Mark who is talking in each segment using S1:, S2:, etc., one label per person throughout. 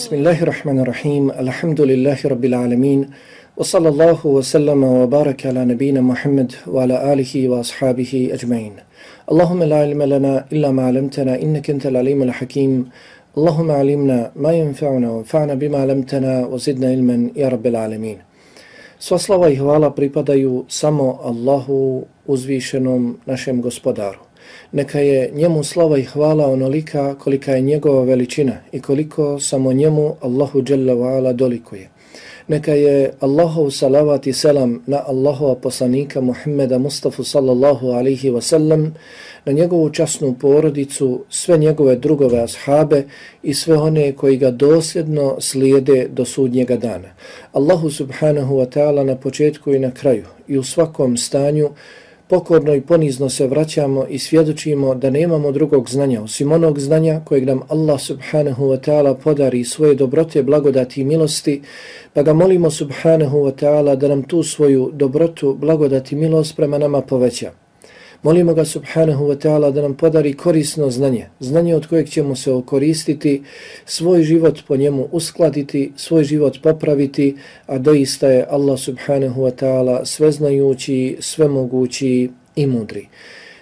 S1: بسم الله الرحمن الرحيم الحمد لله رب العالمين وصلى الله وسلم وبارك على نبينا محمد وعلى آله وأصحابه أجمعين اللهم لا علم لنا إلا ما علمتنا إنك أنت العليم الحكيم اللهم علمنا ما ينفعنا وانفعنا بما علمتنا وزدنا علما يا رب العالمين Sva slava i hvala pripadaju samo Allahu uzvišenom našem gospodaru. Neka je njemu slava i hvala onolika kolika je njegova veličina i koliko samo njemu Allahu Jalla wa'ala dolikuje. Neka je Allahov salavat i selam na Allahova poslanika Muhammeda Mustafa sallallahu alihi wasallam, na njegovu časnu porodicu, sve njegove drugove ashabe i sve one koji ga dosljedno slijede do sudnjega dana. Allahu subhanahu wa ta'ala na početku i na kraju i u svakom stanju pokorno i ponizno se vraćamo i svjedočimo da nemamo drugog znanja osim onog znanja kojeg nam Allah subhanahu wa ta'ala podari svoje dobrote, blagodati i milosti, pa ga molimo subhanahu wa ta'ala da nam tu svoju dobrotu, blagodati i milost prema nama poveća. Molimo ga subhanahu wa ta'ala da nam podari korisno znanje, znanje od kojeg ćemo se okoristiti, svoj život po njemu uskladiti, svoj život popraviti, a doista je Allah subhanahu wa ta'ala sveznajući, svemogući i mudri.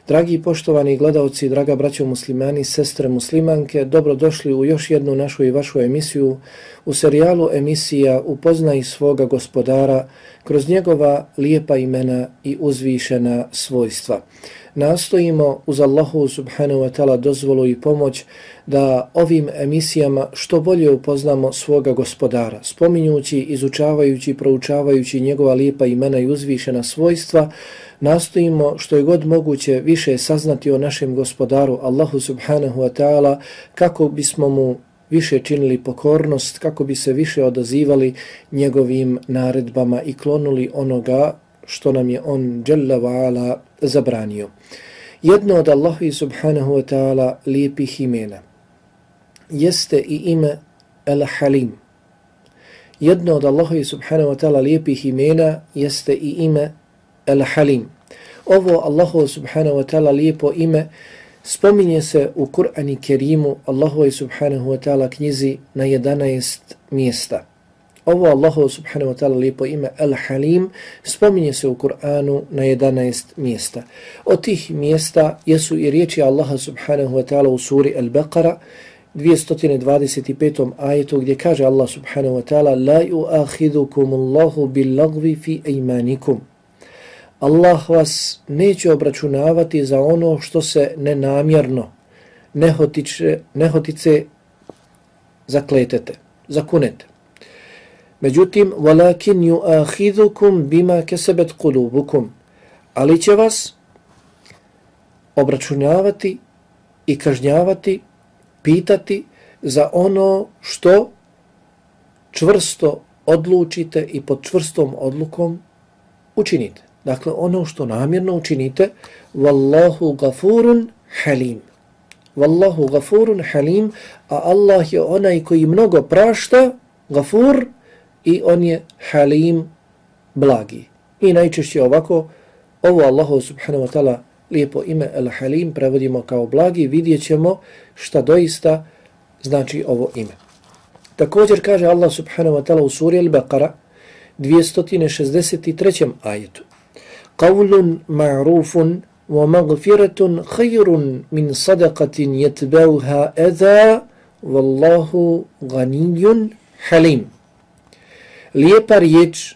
S1: Dragi poštovani gledalci, draga braćo muslimani, sestre muslimanke, dobrodošli u još jednu našu i vašu emisiju u serijalu emisija Upoznaj svoga gospodara kroz njegova lijepa imena i uzvišena svojstva. Nastojimo uz Allahu subhanahu wa ta'ala dozvolu i pomoć da ovim emisijama što bolje upoznamo svoga gospodara, spominjući, izučavajući, proučavajući njegova lijepa imena i uzvišena svojstva, nastojimo što je god moguće više saznati o našem gospodaru Allahu subhanahu wa ta'ala kako bismo mu više činili pokornost, kako bi se više odazivali njegovim naredbama i klonuli onoga što nam je on jalla wa ala zabranio. Jedno od Allahi subhanahu wa ta'ala lijepih imena jeste i ime El Halim. Jedno od Allahi subhanahu wa ta'ala lijepih imena jeste i ime El Halim. Ovo Allahu subhanahu wa ta'ala lijepo ime spominje se u Kur'ani Kerimu Allahu subhanahu wa ta'ala knjizi na 11 mjesta. Ovo Allahu subhanahu wa ta'ala lijepo ime El Halim spominje se u Kur'anu na 11 mjesta. Od tih mjesta jesu i riječi Allaha subhanahu wa ta'ala u suri El Baqara 225. ajetu gdje kaže Allah subhanahu wa ta'ala La yu'ahidukum Allahu bil lagvi fi ejmanikum Allah vas neće obračunavati za ono što se nenamjerno, nehotiče, nehotice zakletete, zakunete. Međutim, walakin yu'akhidhukum bima kasabat qulubukum. Ali će vas obračunavati i kažnjavati, pitati za ono što čvrsto odlučite i pod čvrstom odlukom učinite. Dakle, ono što namjerno učinite, Wallahu gafurun halim. Wallahu gafurun halim, a Allah je onaj koji mnogo prašta, gafur, i on je halim, blagi. I najčešće ovako, ovo Allahu subhanahu wa ta'ala lijepo ime El Halim prevodimo kao blagi, vidjet ćemo šta doista znači ovo ime. Također kaže Allah subhanahu wa ta'ala u suri Al-Baqara 263. ajetu قول معروف ومغفرة خير من صدقة يتبعها أذى والله غني حليم lijepa riječ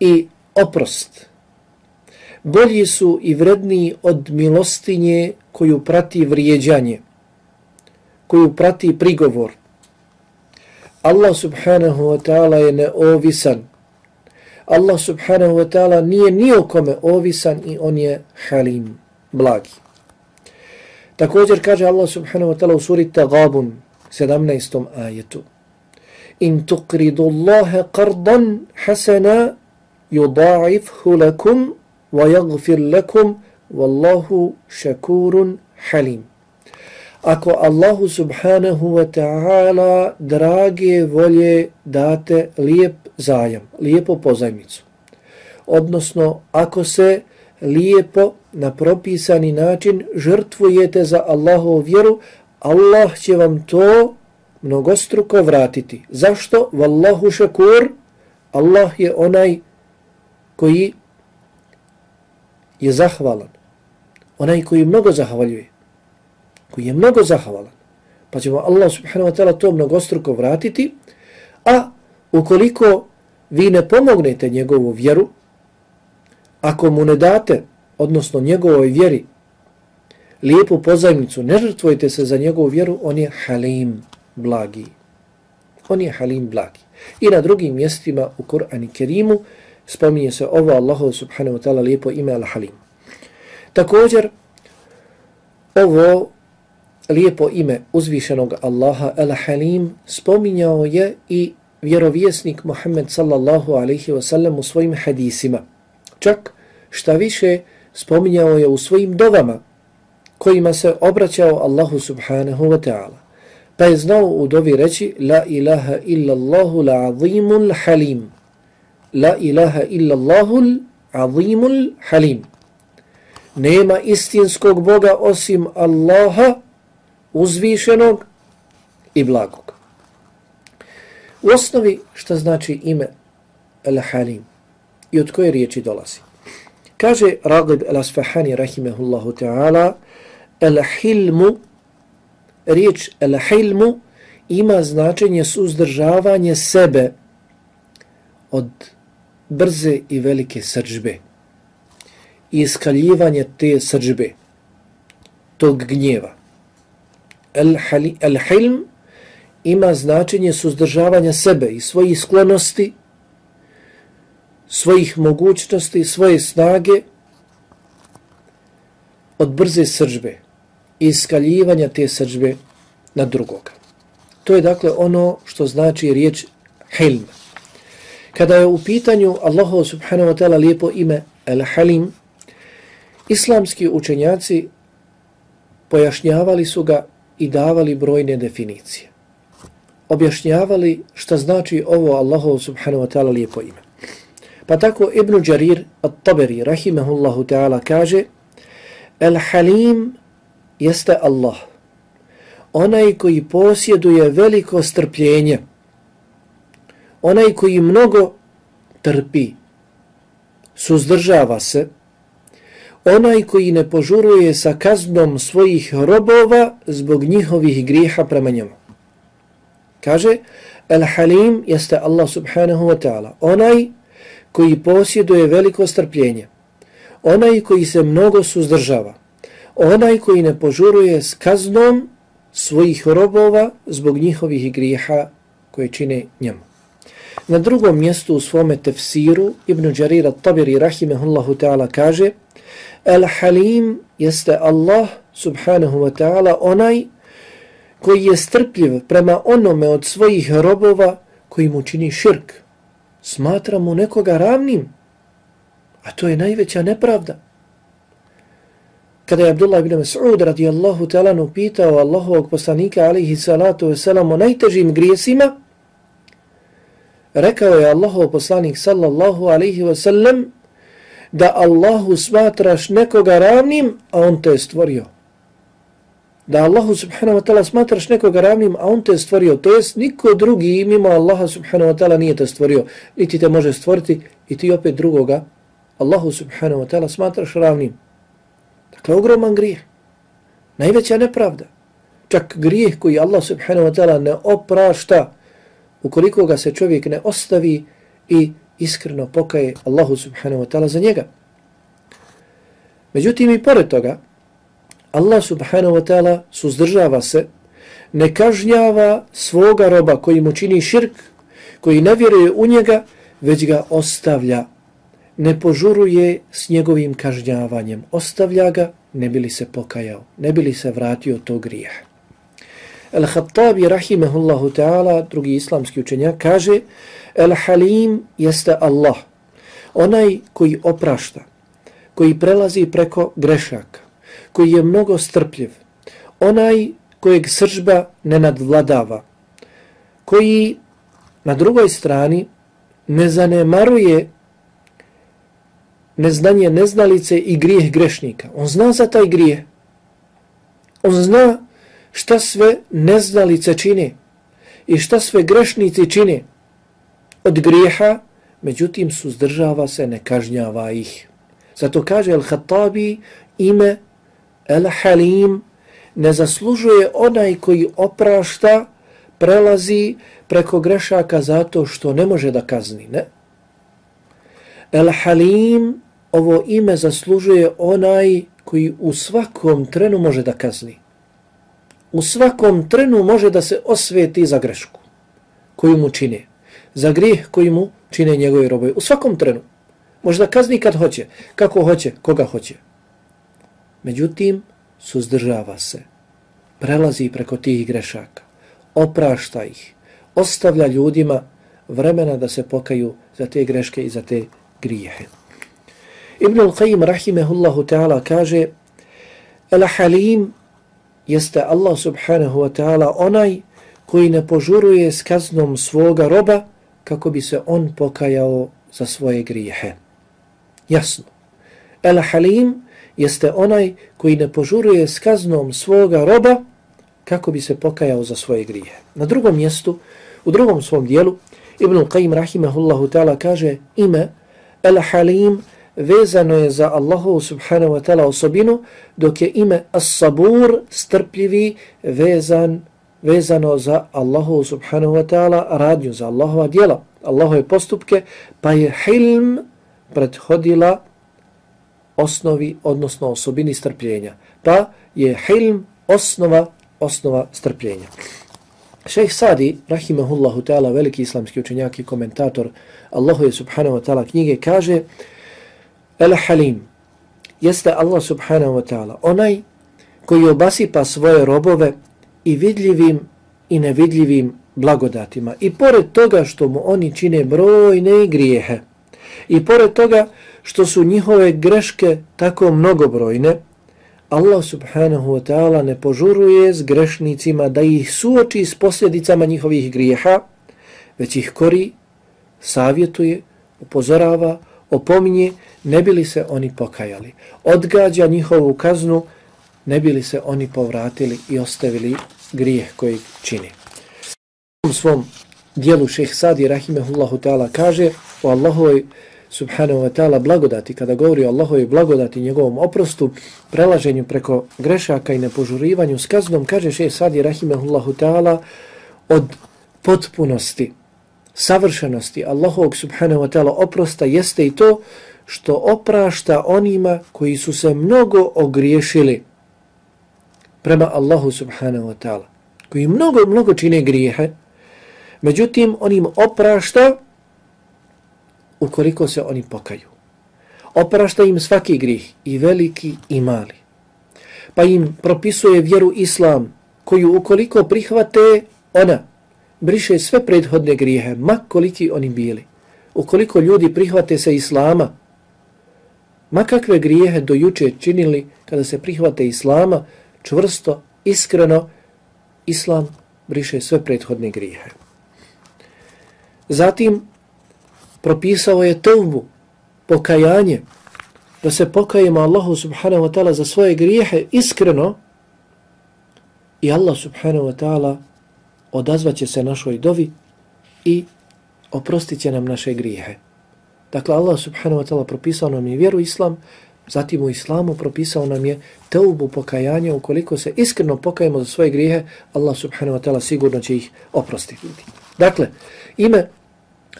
S1: i oprost bolji su i vredniji od milostinje koju prati vrijeđanje, koju prati prigovor. Allah subhanahu wa ta'ala je neovisan, Allah subhanahu wa ta'ala nije nijokome ovisan i on je halim, blagi. Također kaže Allah subhanahu wa ta'ala u suri Tagabun, 17. ajetu. In tuqridu Allahe qardan hasana yuda'ifhu lakum wa yagfir lakum wallahu shakurun halim. Ako Allahu subhanahu wa ta'ala drage volje date lijep zajam, lijepo pozajmicu. Odnosno, ako se lijepo na propisani način žrtvujete za Allahovu vjeru, Allah će vam to mnogostruko vratiti. Zašto? Wallahu šakur, Allah je onaj koji je zahvalan. Onaj koji mnogo zahvaljuje. Koji je mnogo zahvalan. Pa ćemo Allah subhanahu wa ta'ala to mnogostruko vratiti. A ukoliko vi ne pomognete njegovu vjeru, ako mu ne date, odnosno njegovoj vjeri, lijepu pozajmicu, ne žrtvojte se za njegovu vjeru, on je halim blagi. On je halim blagi. I na drugim mjestima u Kur'an Kerimu spominje se ovo Allahu subhanahu wa ta'ala lijepo ime Al-Halim. Također, ovo lijepo ime uzvišenog Allaha Al-Halim spominjao je i vjerovjesnik Muhammed sallallahu alaihi wasallam u svojim hadisima. Čak šta više spominjao je u svojim dovama kojima se obraćao Allahu subhanahu wa ta'ala. Pa je znao u dovi reći La ilaha illallahu la azimul halim. La ilaha illallahu azimul halim. Nema istinskog Boga osim Allaha uzvišenog i blagog. U osnovi šta znači ime Al-Halim i od koje riječi dolazi? Kaže Ragib Al-Asfahani rahimehullahu ta'ala Al-Hilmu riječ Al-Hilmu ima značenje suzdržavanje sebe od brze i velike srđbe i iskaljivanje te srđbe tog gnjeva. Al-Hilm ima značenje suzdržavanja sebe i svojih sklonosti, svojih mogućnosti, svoje snage od brze sržbe i iskaljivanja te sržbe na drugoga. To je dakle ono što znači riječ hilm. Kada je u pitanju Allahov subhanahu wa ta'ala lijepo ime El-Halim, islamski učenjaci pojašnjavali su ga i davali brojne definicije objašnjavali šta znači ovo Allahovo subhanahu wa ta'ala lijepo ime. Pa tako Ibn Jarir at-Taberi rahimahullahu ta'ala kaže El-Halim jeste Allah. Onaj koji posjeduje veliko strpljenje. Onaj koji mnogo trpi. Suzdržava se. Onaj koji ne požuruje sa kaznom svojih robova zbog njihovih griha prema njemu. Kaže, Al-Halim jeste Allah subhanahu wa ta'ala. Onaj koji posjeduje veliko strpljenje. Onaj koji se mnogo suzdržava. Onaj koji ne požuruje s kaznom svojih robova zbog njihovih grijeha koje čine njemu. Na drugom mjestu u svome tefsiru Ibn Jarir al-Tabiri rahimehullahu ta'ala kaže Al-Halim jeste Allah subhanahu wa ta'ala onaj koji je strpljiv prema onome od svojih robova koji mu čini širk, smatra mu nekoga ravnim, a to je najveća nepravda. Kada je Abdullah ibn Mas'ud radijallahu talanu pitao Allahovog poslanika alihi salatu wasalam o najtežim grijesima, rekao je Allahov poslanik sallallahu alihi wasalam da Allahu smatraš nekoga ravnim, a on te je stvorio da Allahu subhanahu wa ta'ala smatraš nekoga ravnim, a on te stvorio, to jest niko drugi mimo Allaha subhanahu wa ta'ala nije te stvorio, niti te može stvoriti i ti opet drugoga, Allahu subhanahu wa ta'ala smatraš ravnim. Dakle, ogroman grijeh. Najveća nepravda. Čak grijeh koji Allah subhanahu wa ta'ala ne oprašta ukoliko ga se čovjek ne ostavi i iskreno pokaje Allahu subhanahu wa ta'ala za njega. Međutim, i pored toga, Allah subhanahu wa ta'ala suzdržava se, ne kažnjava svoga roba koji mu čini širk, koji ne vjeruje u njega, već ga ostavlja. Ne požuruje s njegovim kažnjavanjem. Ostavlja ga, ne bili se pokajao, ne bili se vratio to grijeh. Al-Khattabi rahimehullahu ta'ala, drugi islamski učenjak, kaže Al-Halim jeste Allah, onaj koji oprašta, koji prelazi preko grešaka, koji je mnogo strpljiv, onaj kojeg sržba ne nadvladava, koji na drugoj strani ne zanemaruje neznanje neznalice i grijeh grešnika. On zna za taj grijeh. On zna šta sve neznalice čine. i šta sve grešnici čine od grijeha, međutim suzdržava se, ne kažnjava ih. Zato kaže Al-Khattabi ime El Halim ne zaslužuje onaj koji oprašta, prelazi preko grešaka zato što ne može da kazni. Ne. El Halim, ovo ime zaslužuje onaj koji u svakom trenu može da kazni. U svakom trenu može da se osveti za grešku koju mu čine. Za grijeh koji mu čine njegove robovi. U svakom trenu. Može da kazni kad hoće, kako hoće, koga hoće. Međutim, suzdržava se. Prelazi preko tih grešaka. Oprašta ih. Ostavlja ljudima vremena da se pokaju za te greške i za te grijehe. Ibn al-Qayyim rahimehullahu ta'ala kaže Al-Halim jeste Allah subhanahu wa ta'ala onaj koji ne požuruje s kaznom svoga roba kako bi se on pokajao za svoje grijehe. Jasno. Al-Halim jeste onaj koji ne požuruje s kaznom svoga roba kako bi se pokajao za svoje grijehe. Na drugom mjestu, u drugom svom dijelu, Ibn Qayyim rahimahullahu ta'ala kaže ime Al-Halim vezano je za Allahu subhanahu wa ta'ala osobinu, dok je ime As-Sabur strpljivi vezan, vezano za Allahu subhanahu wa ta'ala radnju, za Allahova dijela, Allahove postupke, pa je Hilm prethodila osnovi, odnosno osobini strpljenja. Pa je Hilm osnova, osnova strpljenja. Šejh Sadi, rahimahullahu ta'ala, veliki islamski učenjak i komentator Allahu je subhanahu wa ta'ala knjige, kaže El Halim jeste Allah subhanahu wa ta'ala onaj koji obasipa svoje robove i vidljivim i nevidljivim blagodatima. I pored toga što mu oni čine brojne grijehe i pored toga što su njihove greške tako mnogobrojne, Allah subhanahu wa ta'ala ne požuruje s grešnicima da ih suoči s posljedicama njihovih grijeha, već ih kori, savjetuje, upozorava, opominje, ne bili se oni pokajali. Odgađa njihovu kaznu, ne bili se oni povratili i ostavili grijeh koji čini. U svom dijelu šeh Sadi Rahimehullahu ta'ala kaže o Allahovoj subhanahu wa ta'ala blagodati, kada govori o Allahovoj blagodati njegovom oprostu, prelaženju preko grešaka i nepožurivanju s kaznom, kaže še Sadi rahimahullahu ta'ala od potpunosti savršenosti Allahovog subhanahu wa ta'ala oprosta jeste i to što oprašta onima koji su se mnogo ogriješili prema Allahu subhanahu wa ta'ala, koji mnogo, mnogo čine grijehe, međutim on im oprašta ukoliko se oni pokaju. Oprašta im svaki grih, i veliki i mali. Pa im propisuje vjeru Islam, koju ukoliko prihvate, ona briše sve prethodne grijehe, mak koliki oni bili. Ukoliko ljudi prihvate se Islama, ma kakve grijehe do juče činili kada se prihvate Islama, čvrsto, iskreno, Islam briše sve prethodne grijehe. Zatim, propisao je tevbu, pokajanje, da se pokajemo Allahu subhanahu wa ta'ala za svoje grijehe iskreno i Allah subhanahu wa ta'ala odazvaće se našoj dovi i oprostit će nam naše grijehe. Dakle, Allah subhanahu wa ta'ala propisao nam je vjeru islam, zatim u islamu propisao nam je teubu pokajanja, ukoliko se iskreno pokajemo za svoje grijehe, Allah subhanahu wa ta'ala sigurno će ih oprostiti. Dakle, ime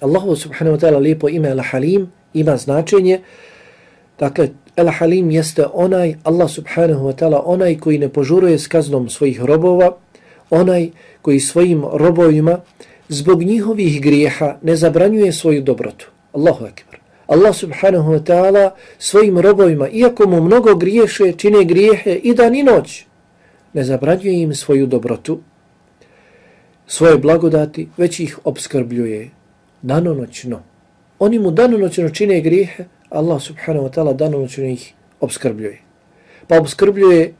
S1: Allahu subhanahu wa ta'ala lijepo ime Al-Halim ima značenje, dakle, Al-Halim jeste onaj, Allah subhanahu wa ta'ala, onaj koji ne požuruje s kaznom svojih robova, onaj koji svojim robovima zbog njihovih grijeha ne zabranjuje svoju dobrotu. Allahu akbar. Allah subhanahu wa ta'ala svojim robovima, iako mu mnogo griješe, čine grijehe i dan i noć, ne zabranjuje im svoju dobrotu, svoje blagodati, već ih obskrbljuje danonoćno. Oni mu danonoćno čine grijehe, Allah subhanahu wa ta'ala danonoćno ih obskrbljuje. Pa obskrbljuje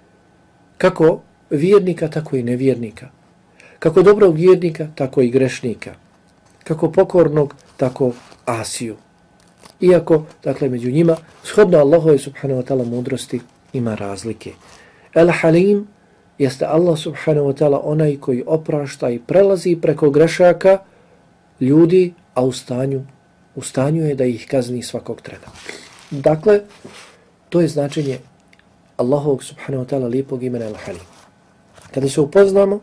S1: kako vjernika, tako i nevjernika. Kako dobrog vjernika, tako i grešnika. Kako pokornog, tako asiju. Iako, dakle, među njima, shodno Allahove subhanahu wa ta'ala mudrosti ima razlike. El Halim jeste Allah subhanahu wa ta'ala onaj koji oprašta i prelazi preko grešaka ljudi, a u stanju, u stanju je da ih kazni svakog trena. Dakle, to je značenje Allahovog subhanahu wa ta'ala lijepog imena Al-Halim. Kada se upoznamo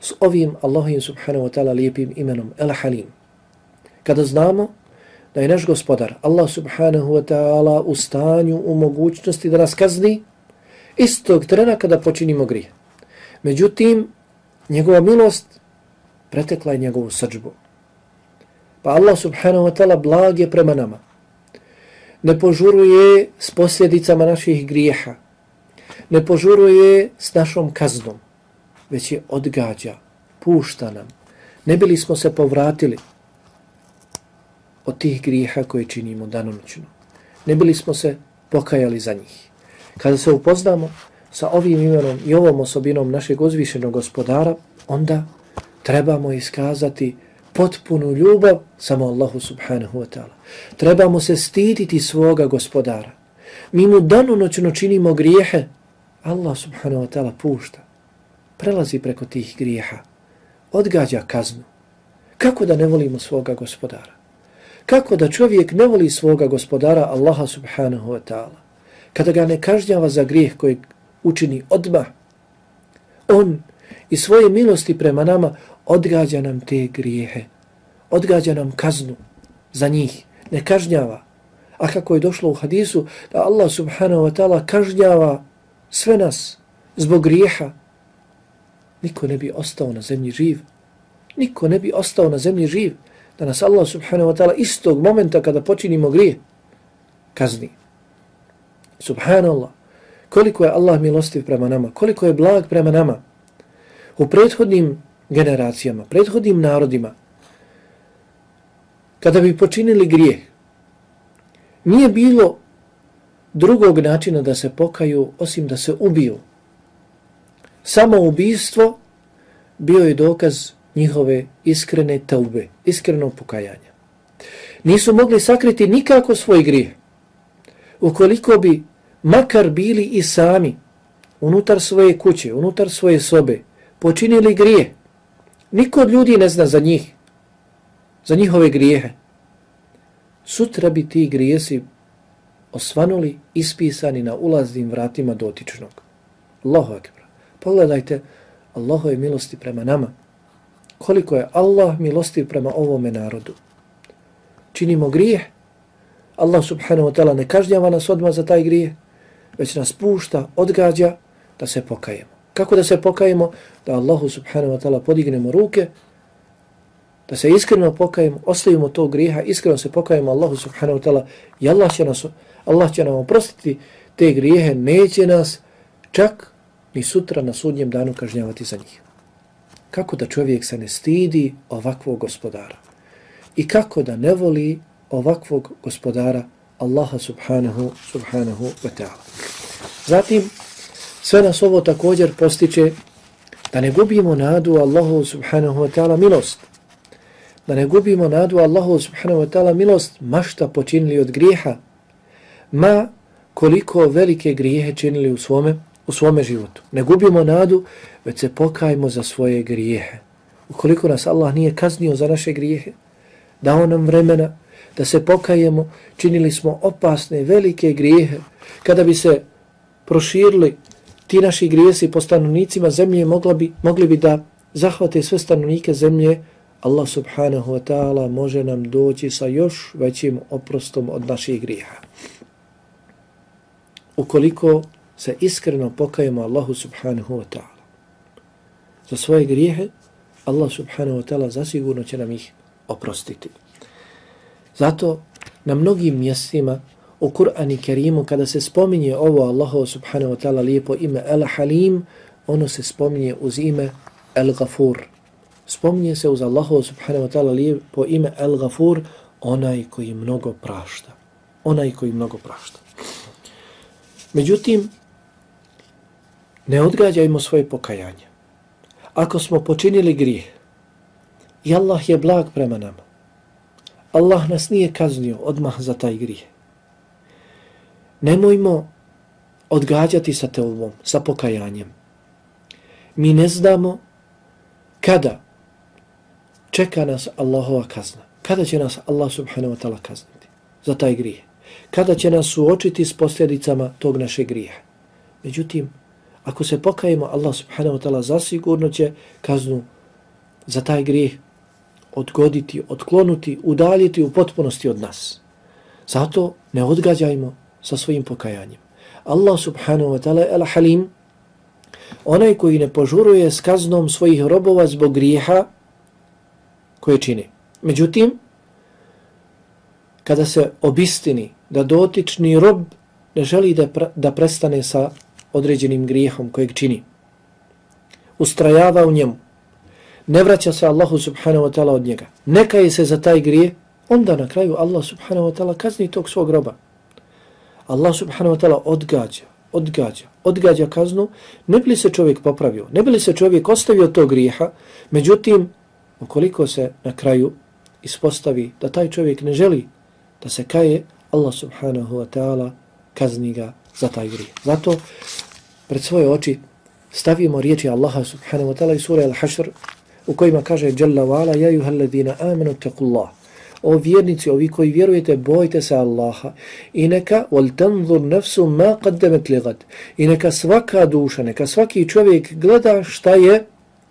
S1: s ovim Allahovim subhanahu wa ta'ala lijepim imenom Al-Halim, kada znamo da je naš gospodar Allah subhanahu wa ta'ala u stanju, u mogućnosti da nas kazni istog trena kada počinimo grije. Međutim, njegova milost pretekla je njegovu srđbu. Pa Allah subhanahu wa ta'ala blag je prema nama. Ne požuruje s posljedicama naših grijeha. Ne požuruje s našom kaznom. Već je odgađa, pušta nam. Ne bili smo se povratili od tih grijeha koje činimo danonoćno. Ne bili smo se pokajali za njih. Kada se upoznamo sa ovim imenom i ovom osobinom našeg uzvišenog gospodara, onda trebamo iskazati potpunu ljubav samo Allahu subhanahu wa ta'ala. Trebamo se stiditi svoga gospodara. Mi mu danonoćno činimo grijehe, Allah subhanahu wa ta'ala pušta. Prelazi preko tih grijeha. Odgađa kaznu. Kako da ne volimo svoga gospodara? Kako da čovjek ne voli svoga gospodara Allaha subhanahu wa ta'ala? Kada ga ne kažnjava za grijeh koji učini odmah, on i svoje milosti prema nama odgađa nam te grijehe, odgađa nam kaznu za njih, ne kažnjava. A kako je došlo u hadisu da Allah subhanahu wa ta'ala kažnjava sve nas zbog grijeha, niko ne bi ostao na zemlji živ. Niko ne bi ostao na zemlji živ da nas Allah subhanahu wa ta'ala istog momenta kada počinimo grije kazni. Subhanallah, koliko je Allah milostiv prema nama, koliko je blag prema nama. U prethodnim generacijama, prethodnim narodima, kada bi počinili grijeh, nije bilo drugog načina da se pokaju osim da se ubiju. Samo ubijstvo bio je dokaz njihove iskrene taube, iskrenog pokajanja. Nisu mogli sakriti nikako svoj grijeh. Ukoliko bi makar bili i sami unutar svoje kuće, unutar svoje sobe, počinili grije, niko od ljudi ne zna za njih, za njihove grijehe. Sutra bi ti grijesi osvanuli, ispisani na ulaznim vratima dotičnog. Allahu akbar. Pogledajte Allahove milosti prema nama koliko je Allah milostiv prema ovome narodu. Činimo grijeh, Allah subhanahu wa ta'ala ne kažnjava nas odmah za taj grijeh, već nas pušta, odgađa da se pokajemo. Kako da se pokajemo? Da Allahu subhanahu wa ta'ala podignemo ruke, da se iskreno pokajemo, ostavimo tog grijeha, iskreno se pokajemo Allahu subhanahu wa ta'ala i Allah će, nas, Allah će nam oprostiti te grijehe, neće nas čak ni sutra na sudnjem danu kažnjavati za njih kako da čovjek se ne stidi ovakvog gospodara i kako da ne voli ovakvog gospodara Allaha subhanahu subhanahu wa ta'ala. Zatim, sve nas ovo također postiče da ne gubimo nadu Allahu subhanahu wa ta'ala milost. Da ne gubimo nadu Allahu subhanahu wa ta'ala milost mašta počinili od grijeha. Ma koliko velike grijehe činili u svome, u svome životu. Ne gubimo nadu već se pokajmo za svoje grijehe. Ukoliko nas Allah nije kaznio za naše grijehe, dao nam vremena da se pokajemo, činili smo opasne, velike grijehe. Kada bi se proširili ti naši grijesi po stanovnicima zemlje, mogla bi, mogli bi da zahvate sve stanovnike zemlje, Allah subhanahu wa ta'ala može nam doći sa još većim oprostom od naših grijeha. Ukoliko se iskreno pokajemo Allahu subhanahu wa ta'ala za svoje grijehe, Allah subhanahu wa ta'ala zasigurno će nam ih oprostiti. Zato na mnogim mjestima u Kur'ani Kerimu kada se spominje ovo Allaho subhanahu wa ta'ala lijepo ime El Halim, ono se spominje uz ime El Gafur. Spominje se uz Allaho subhanahu wa ta'ala lijepo ime El Gafur, onaj koji mnogo prašta. Onaj koji mnogo prašta. Međutim, ne odgađajmo svoje pokajanje ako smo počinili grijeh i Allah je blag prema nama, Allah nas nije kaznio odmah za taj grijeh. Nemojmo odgađati sa teubom, sa pokajanjem. mi ne znamo kada čeka nas Allahova kazna. Kada će nas Allah subhanahu wa ta'ala kazniti za taj grijeh? Kada će nas suočiti s posljedicama tog naše grijeha? Međutim, ako se pokajemo, Allah subhanahu wa ta'ala zasigurno će kaznu za taj grijeh odgoditi, odklonuti, udaljiti u potpunosti od nas. Zato ne odgađajmo sa svojim pokajanjem. Allah subhanahu wa ta'ala je al-halim, onaj koji ne požuruje s kaznom svojih robova zbog grijeha koje čini. Međutim, kada se obistini da dotični rob ne želi da, pre, da prestane sa određenim grijehom kojeg čini, ustrajava u njemu, ne vraća se Allahu subhanahu wa ta'ala od njega, neka je se za taj grijeh, onda na kraju Allah subhanahu wa ta'ala kazni tog svog roba. Allah subhanahu wa ta'ala odgađa, odgađa, odgađa kaznu, ne bi li se čovjek popravio, ne bi li se čovjek ostavio tog grijeha, međutim, ukoliko se na kraju ispostavi da taj čovjek ne želi da se kaje, Allah subhanahu wa ta'ala kazni ga za taj grijeh. Zato pred svoje oči stavimo riječi Allaha subhanahu wa ta'ala i sura Al-Hashr u kojima kaže Jalla wa'ala ja juha amanu taqullah o vjernici, ovi koji vjerujete, bojte se Allaha. I neka wal tanzur nafsu ma qaddamat ligad i neka svaka duša, neka svaki čovjek gleda šta je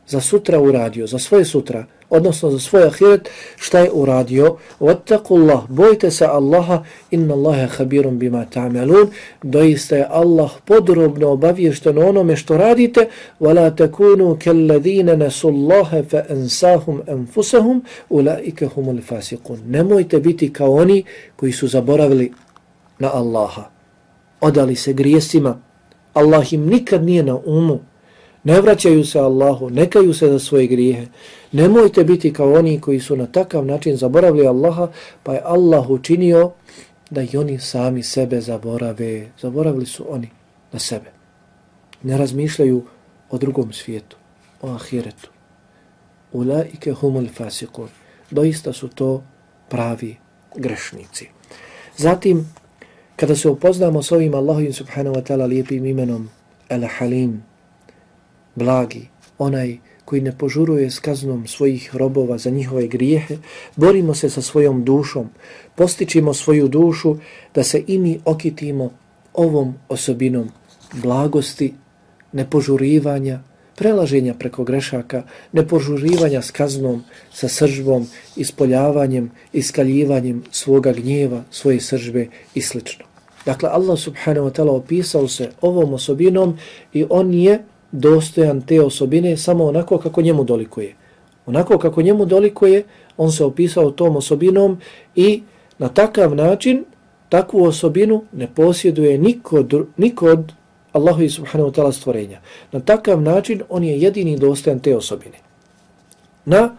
S1: za sutra uradio, za svoje sutra, odnosno za svoj ahiret, šta je uradio. Wattaqullah, bojte se Allaha, inna Allahe habirum bima ta'malun, doista je Allah podrobno obavješten onome što radite, وَلَا تَكُونُوا كَلَّذِينَ نَسُوا اللَّهَ فَأَنْسَاهُمْ أَنْفُسَهُمْ أُولَئِكَ هُمُ الْفَاسِقُونَ Nemojte biti kao oni koji su zaboravili na Allaha. Odali se grijesima. Allah im nikad nije na umu ne vraćaju se Allahu, nekaju se za svoje grijehe. Nemojte biti kao oni koji su na takav način zaboravili Allaha, pa je Allah učinio da i oni sami sebe zaborave. Zaboravili su oni na sebe. Ne razmišljaju o drugom svijetu, o ahiretu. Ulaike humul fasikun. Doista su to pravi grešnici. Zatim, kada se upoznamo s ovim Allahovim subhanahu wa ta'ala lijepim imenom Al-Halim, blagi, onaj koji ne požuruje s kaznom svojih robova za njihove grijehe, borimo se sa svojom dušom, postičimo svoju dušu da se i mi okitimo ovom osobinom blagosti, nepožurivanja, prelaženja preko grešaka, nepožurivanja s kaznom, sa sržbom, ispoljavanjem, iskaljivanjem svoga gnjeva, svoje sržbe i sl. Dakle, Allah subhanahu wa ta'ala opisao se ovom osobinom i on je dostojan te osobine samo onako kako njemu dolikuje. Onako kako njemu dolikuje, on se opisao tom osobinom i na takav način takvu osobinu ne posjeduje niko, niko od Allahu i subhanahu wa ta'ala stvorenja. Na takav način on je jedini dostojan te osobine. Na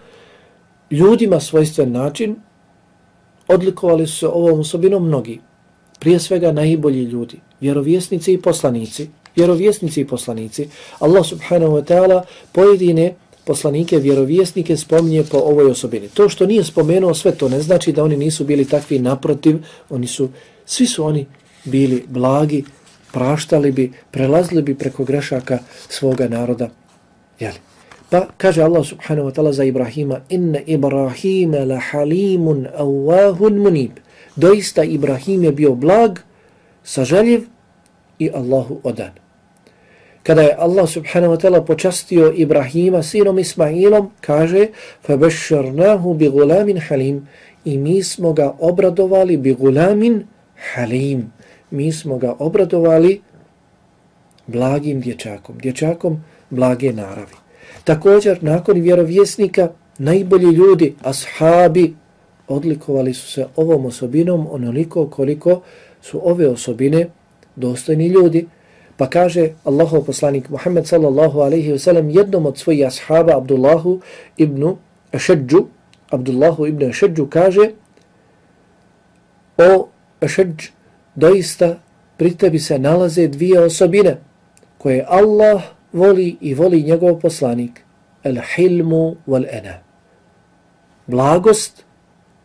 S1: ljudima svojstven način odlikovali su se ovom osobinom mnogi. Prije svega najbolji ljudi, vjerovjesnici i poslanici, vjerovjesnici i poslanici. Allah subhanahu wa ta'ala pojedine poslanike, vjerovjesnike spominje po ovoj osobini. To što nije spomenuo sve to ne znači da oni nisu bili takvi naprotiv, oni su, svi su oni bili blagi, praštali bi, prelazili bi preko grešaka svoga naroda. Jeli? Pa kaže Allah subhanahu wa ta'ala za Ibrahima inna Ibrahima la halimun awahun munib. Doista Ibrahim je bio blag, sažaljiv i Allahu odan kada je Allah subhanahu wa ta'ala počastio Ibrahima sinom Ismailom, kaže فَبَشَّرْنَاهُ بِغُلَامٍ حَلِيمٍ I mi smo ga obradovali بِغُلَامٍ halim. Mi smo ga obradovali blagim dječakom, dječakom blage naravi. Također, nakon vjerovjesnika, najbolji ljudi, ashabi, odlikovali su se ovom osobinom onoliko koliko su ove osobine dostojni ljudi. Pa kaže Allahov poslanik Muhammed sallallahu alaihi wa sallam jednom od svojih ashaba Abdullahu ibn Ašedžu, Abdullahu ibn Ašedžu kaže o Ašedž doista pri tebi se nalaze dvije osobine koje Allah voli i voli njegov poslanik el hilmu wal ena. Blagost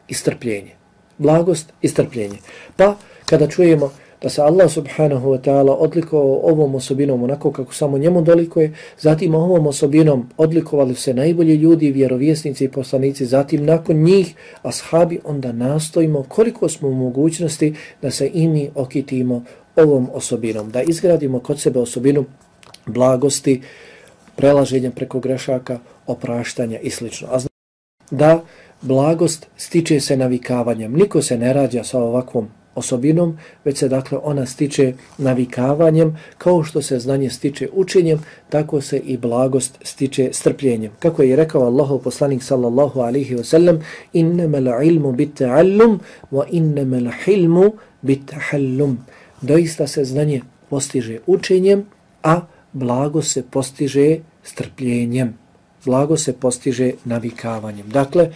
S1: i strpljenje. Blagost i strpljenje. Pa kada čujemo da se Allah subhanahu wa ta'ala odlikovao ovom osobinom onako kako samo njemu dolikuje, zatim ovom osobinom odlikovali se najbolji ljudi, vjerovjesnici i poslanici, zatim nakon njih ashabi, onda nastojimo koliko smo u mogućnosti da se i mi okitimo ovom osobinom, da izgradimo kod sebe osobinu blagosti, prelaženja preko grešaka, opraštanja i sl. A znači da blagost stiče se navikavanjem. Niko se ne rađa sa ovakvom osobinom, već se dakle ona stiče navikavanjem, kao što se znanje stiče učenjem, tako se i blagost stiče strpljenjem. Kako je rekao Allahu poslanik sallallahu alihi wasallam, innamal ilmu bit ta'allum, wa innamal hilmu bit ta'allum. Doista se znanje postiže učenjem, a blago se postiže strpljenjem. Blago se postiže navikavanjem. Dakle,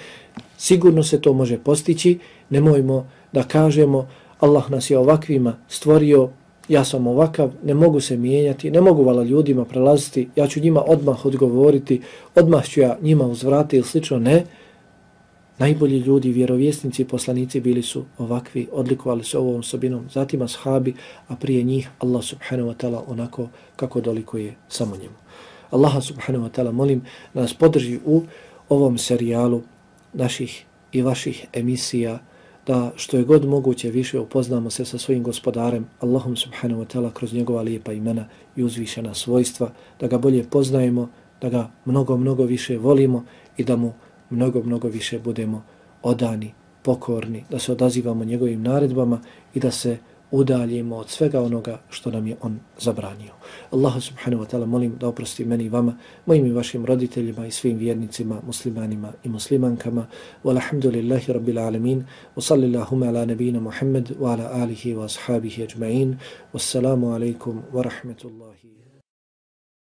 S1: sigurno se to može postići, nemojmo da kažemo Allah nas je ovakvima stvorio, ja sam ovakav, ne mogu se mijenjati, ne mogu vala ljudima prelaziti, ja ću njima odmah odgovoriti, odmah ću ja njima uzvrati ili slično, ne. Najbolji ljudi, vjerovjesnici i poslanici bili su ovakvi, odlikovali se ovom osobinom, zatim ashabi, a prije njih Allah subhanahu wa ta'ala onako kako dolikuje samo njemu. Allaha subhanahu wa ta'ala molim da nas podrži u ovom serijalu naših i vaših emisija, da što je god moguće više upoznamo se sa svojim gospodarem, Allahom subhanahu wa ta'ala kroz njegova lijepa imena i uzvišena svojstva, da ga bolje poznajemo, da ga mnogo, mnogo više volimo i da mu mnogo, mnogo više budemo odani, pokorni, da se odazivamo njegovim naredbama i da se udaljimo od svega onoga što nam je on zabranio. Allah subhanahu wa ta'ala molim da oprosti meni i vama, mojim i vašim roditeljima i svim vjernicima, muslimanima i muslimankama. Walhamdulillahi rabbil alamin. Wa sallillahuma ala nabina Muhammad wa ala alihi wa ashabihi ajma'in. Wassalamu alaikum wa rahmetullahi